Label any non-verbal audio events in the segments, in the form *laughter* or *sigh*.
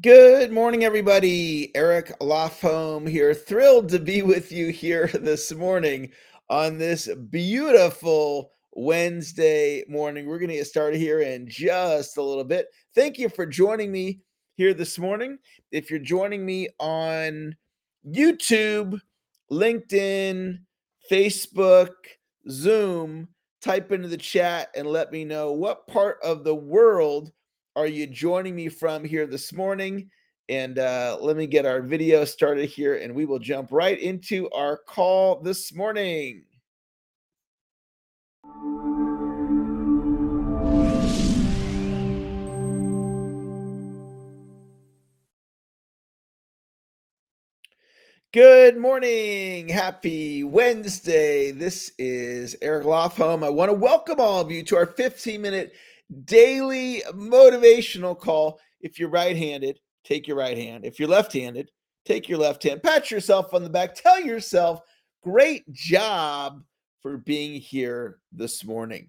Good morning, everybody. Eric Lofholm here. Thrilled to be with you here *laughs* this morning on this beautiful Wednesday morning. We're going to get started here in just a little bit. Thank you for joining me here this morning. If you're joining me on YouTube, LinkedIn, Facebook, Zoom, type into the chat and let me know what part of the world are you joining me from here this morning? And uh, let me get our video started here, and we will jump right into our call this morning. Good morning. Happy Wednesday. This is Eric Lofholm. I want to welcome all of you to our 15 minute daily motivational call. If you're right handed, take your right hand. If you're left handed, take your left hand. Pat yourself on the back. Tell yourself, great job for being here this morning.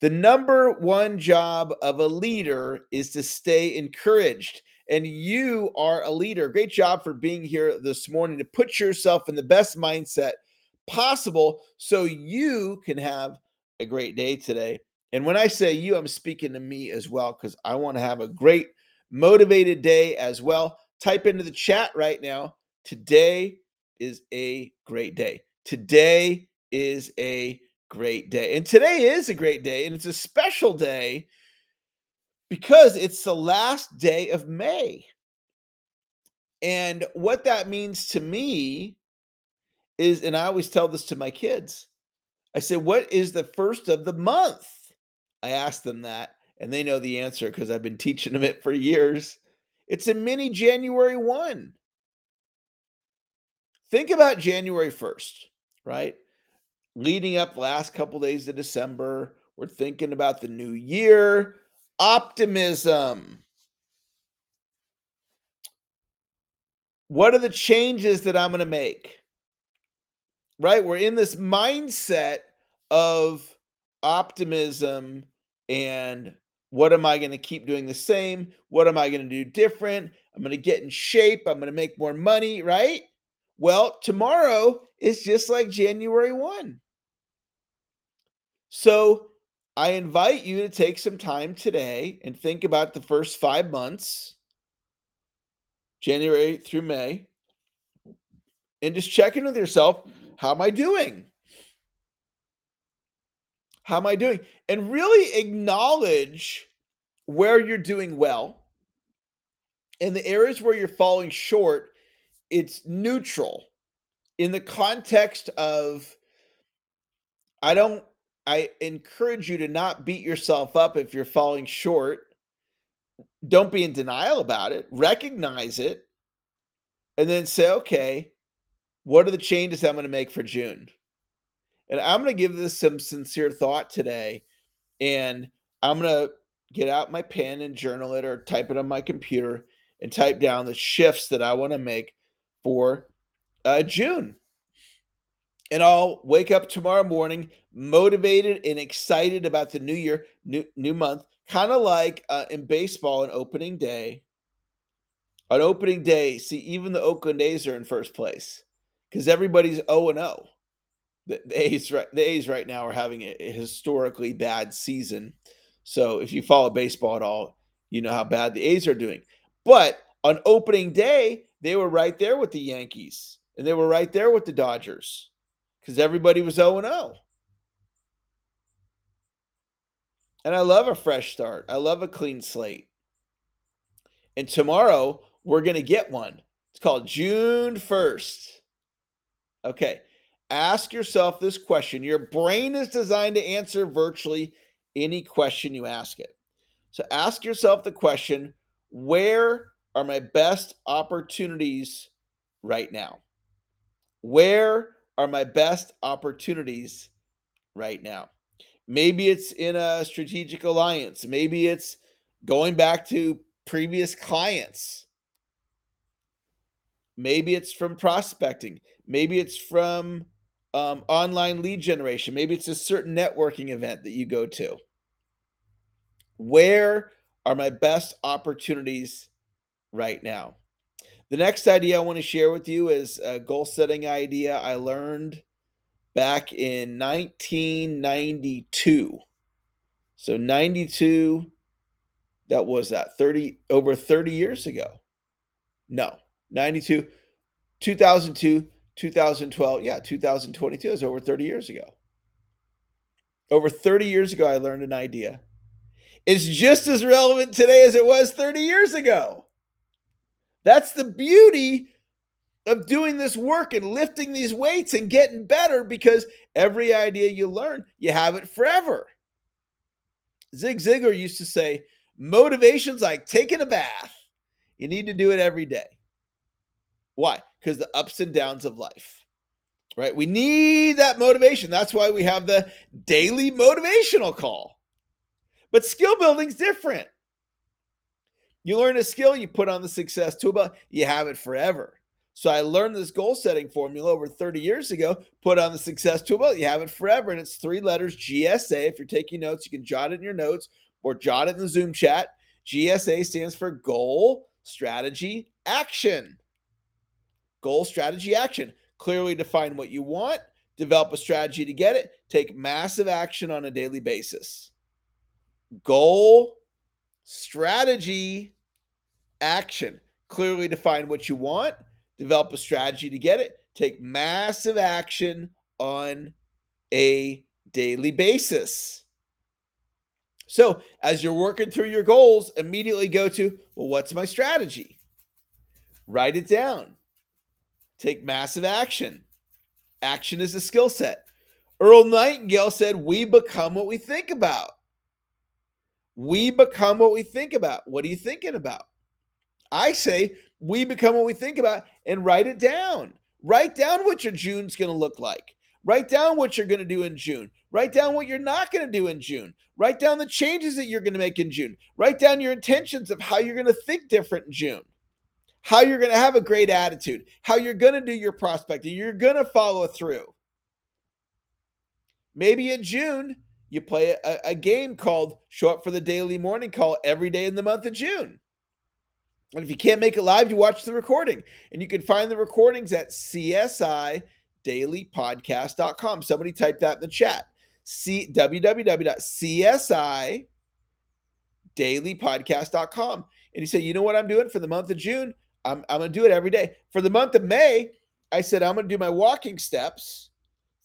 The number one job of a leader is to stay encouraged. And you are a leader. Great job for being here this morning to put yourself in the best mindset possible so you can have a great day today. And when I say you, I'm speaking to me as well because I want to have a great, motivated day as well. Type into the chat right now. Today is a great day. Today is a great day. And today is a great day. And it's a special day because it's the last day of May. And what that means to me is, and I always tell this to my kids I say, What is the first of the month? I asked them that, and they know the answer because I've been teaching them it for years. It's a mini January 1. Think about January 1st, right? Leading up last couple days of December, we're thinking about the new year, optimism. What are the changes that I'm going to make? Right? We're in this mindset of optimism and what am I going to keep doing the same? What am I going to do different? I'm going to get in shape. I'm going to make more money, right? Well, tomorrow is just like January 1. So I invite you to take some time today and think about the first five months, January through May, and just check in with yourself. How am I doing? How am I doing? And really acknowledge where you're doing well. In the areas where you're falling short, it's neutral in the context of I don't I encourage you to not beat yourself up if you're falling short. Don't be in denial about it. Recognize it. And then say, okay, what are the changes I'm going to make for June? And I'm going to give this some sincere thought today. And I'm going to get out my pen and journal it or type it on my computer and type down the shifts that I want to make for uh, June. And I'll wake up tomorrow morning motivated and excited about the new year, new, new month, kind of like uh, in baseball on opening day. On opening day, see, even the Oakland A's are in first place because everybody's 0 and 0 the, A's right the A's right now are having a, a historically bad season. So if you follow baseball at all, you know how bad the A's are doing. But on opening day, they were right there with the Yankees and they were right there with the Dodgers because everybody was 0 0. And I love a fresh start. I love a clean slate. And tomorrow we're going to get one. It's called June 1st. Okay ask yourself this question. Your brain is designed to answer virtually any question you ask it. So ask yourself the question where are my best opportunities right now? Where are my best opportunities right now? Maybe it's in a strategic alliance. Maybe it's going back to previous clients. Maybe it's from prospecting. Maybe it's from um, online lead generation. Maybe it's a certain networking event that you go to. Where are my best opportunities right now. The next idea I want to share with you is a goal setting idea I learned back in 1992. So 92 that was that 30 over 30 years ago. No, 92 2002 2012 yeah 2022 is over 30 years ago over 30 years ago i learned an idea it's just as relevant today as it was 30 years ago that's the beauty of doing this work and lifting these weights and getting better because every idea you learn, you have it forever. Zig Ziglar used to say, motivation's like taking a bath. You need to do it every day. Why? Because the ups and downs of life, right? We need that motivation. That's why we have the daily motivational call. But skill building's different. You learn a skill, you put on the success toolbar, you have it forever. So I learned this goal setting formula over 30 years ago, put on the success toolbar, you have it forever. And it's three letters GSA. If you're taking notes, you can jot it in your notes or jot it in the Zoom chat. GSA stands for goal, strategy, action. Goal, strategy, action. Clearly define what you want, develop a strategy to get it, take massive action on a daily basis. Goal, strategy, action. Clearly define what you want, develop a strategy to get it, take massive action on a daily basis. So, as you're working through your goals, immediately go to, well, what's my strategy? Write it down. Take massive action. Action is a skill set. Earl Nightingale said, We become what we think about. We become what we think about. What are you thinking about? I say we become what we think about and write it down. Write down what your June's going to look like. Write down what you're going to do in June. Write down what you're not going to do in June. Write down the changes that you're going to make in June. Write down your intentions of how you're going to think different in June. How you're going to have a great attitude. How you're going to do your prospecting. You're going to follow through. Maybe in June, you play a, a game called Show Up for the Daily Morning Call every day in the month of June. And if you can't make it live, you watch the recording. And you can find the recordings at csidailypodcast.com. Somebody type that in the chat. C www.csidailypodcast.com. And you say, you know what I'm doing for the month of June? I'm, I'm going to do it every day. For the month of May, I said I'm going to do my walking steps,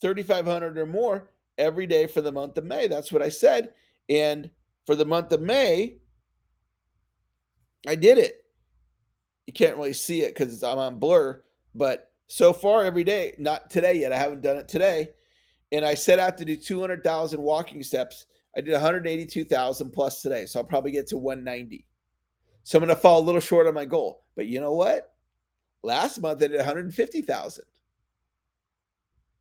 3,500 or more, every day for the month of May. That's what I said. And for the month of May, I did it. You can't really see it because I'm on blur, but so far every day, not today yet. I haven't done it today. And I set out to do 200,000 walking steps. I did 182,000 plus today. So I'll probably get to 190. So I'm going to fall a little short on my goal. But you know what? Last month I did 150,000.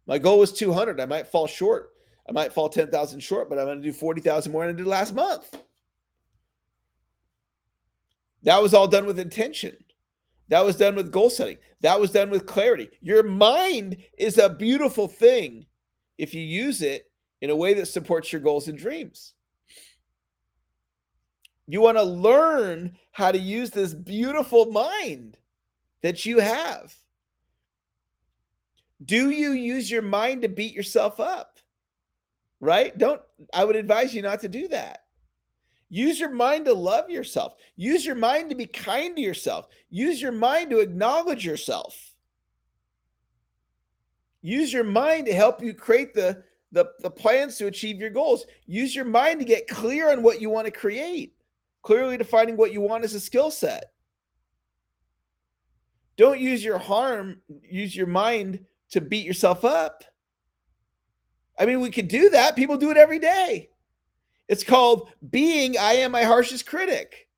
My goal was 200. I might fall short. I might fall 10,000 short, but I'm going to do 40,000 more than I did last month. That was all done with intention. That was done with goal setting. That was done with clarity. Your mind is a beautiful thing if you use it in a way that supports your goals and dreams. You want to learn how to use this beautiful mind that you have. Do you use your mind to beat yourself up? right? Don't, I would advise you not to do that. Use your mind to love yourself. Use your mind to be kind to yourself. Use your mind to acknowledge yourself. Use your mind to help you create the, the, the plans to achieve your goals. Use your mind to get clear on what you want to create, clearly defining what you want as a skill set. Don't use your harm, use your mind to beat yourself up. I mean, we could do that. People do it every day. It's called being I am my harshest critic.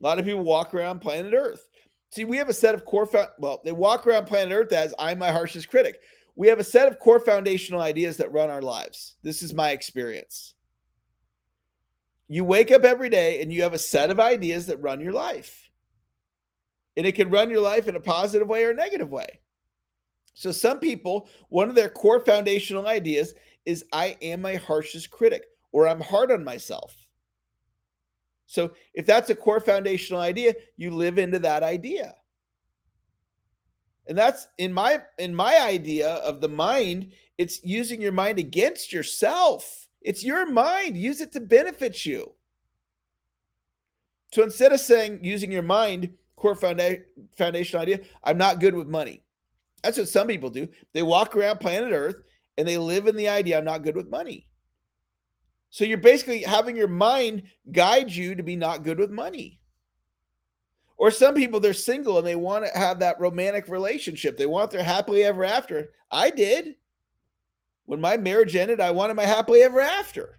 A lot of people walk around planet Earth. See, we have a set of core, well, they walk around planet Earth as I'm my harshest critic. We have a set of core foundational ideas that run our lives. This is my experience. You wake up every day and you have a set of ideas that run your life. And it can run your life in a positive way or a negative way. So, some people, one of their core foundational ideas is I am my harshest critic or I'm hard on myself. So if that's a core foundational idea, you live into that idea. And that's in my in my idea of the mind, it's using your mind against yourself. It's your mind. Use it to benefit you. So instead of saying using your mind, core founda- foundational idea, I'm not good with money. That's what some people do. They walk around planet Earth and they live in the idea I'm not good with money. So you're basically having your mind guide you to be not good with money. Or some people they're single and they want to have that romantic relationship. They want their happily ever after. I did. When my marriage ended, I wanted my happily ever after.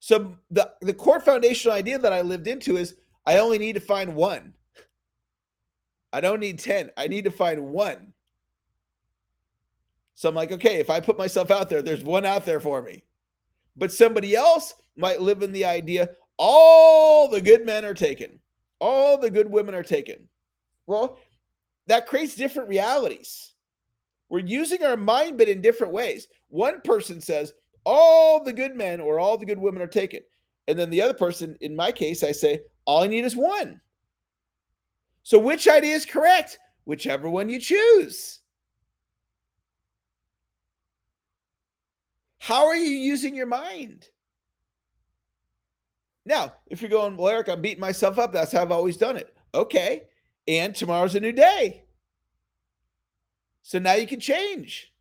So the the core foundational idea that I lived into is I only need to find one. I don't need 10. I need to find one. So I'm like, okay, if I put myself out there, there's one out there for me. But somebody else might live in the idea all the good men are taken, all the good women are taken. Well, that creates different realities. We're using our mind, but in different ways. One person says, all the good men or all the good women are taken. And then the other person, in my case, I say, all I need is one. So which idea is correct? Whichever one you choose. How are you using your mind? Now, if you're going, well, Eric, I'm beating myself up. That's how I've always done it. Okay. And tomorrow's a new day. So now you can change.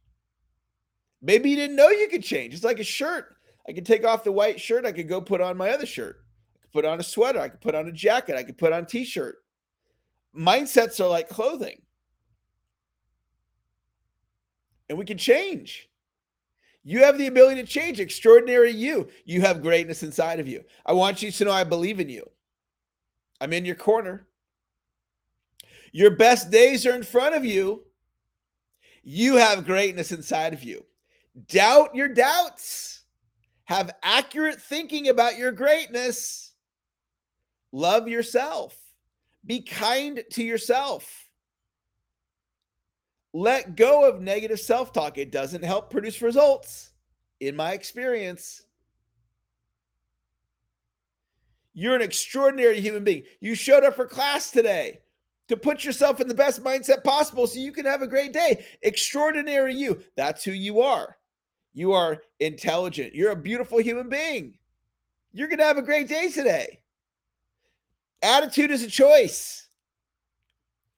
Maybe you didn't know you could change. It's like a shirt. I could take off the white shirt. I could go put on my other shirt. I could put on a sweater. I could put on a jacket. I could put on a t-shirt. Mindsets are like clothing. And we can change. You have the ability to change. Extraordinary you. You have greatness inside of you. I want you to know I believe in you. I'm in your corner. Your best days are in front of you. You have greatness inside of you. Doubt your doubts. Have accurate thinking about your greatness. Love yourself. Be kind to yourself. Let go of negative self talk. It doesn't help produce results, in my experience. You're an extraordinary human being. You showed up for class today to put yourself in the best mindset possible so you can have a great day. Extraordinary you. That's who you are. You are intelligent. You're a beautiful human being. You're going to have a great day today. Attitude is a choice.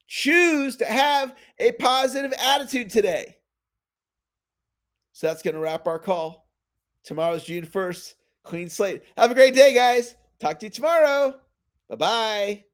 Choose to have a positive attitude today. So that's going to wrap our call. Tomorrow's June 1st. Clean slate. Have a great day, guys. Talk to you tomorrow. Bye bye.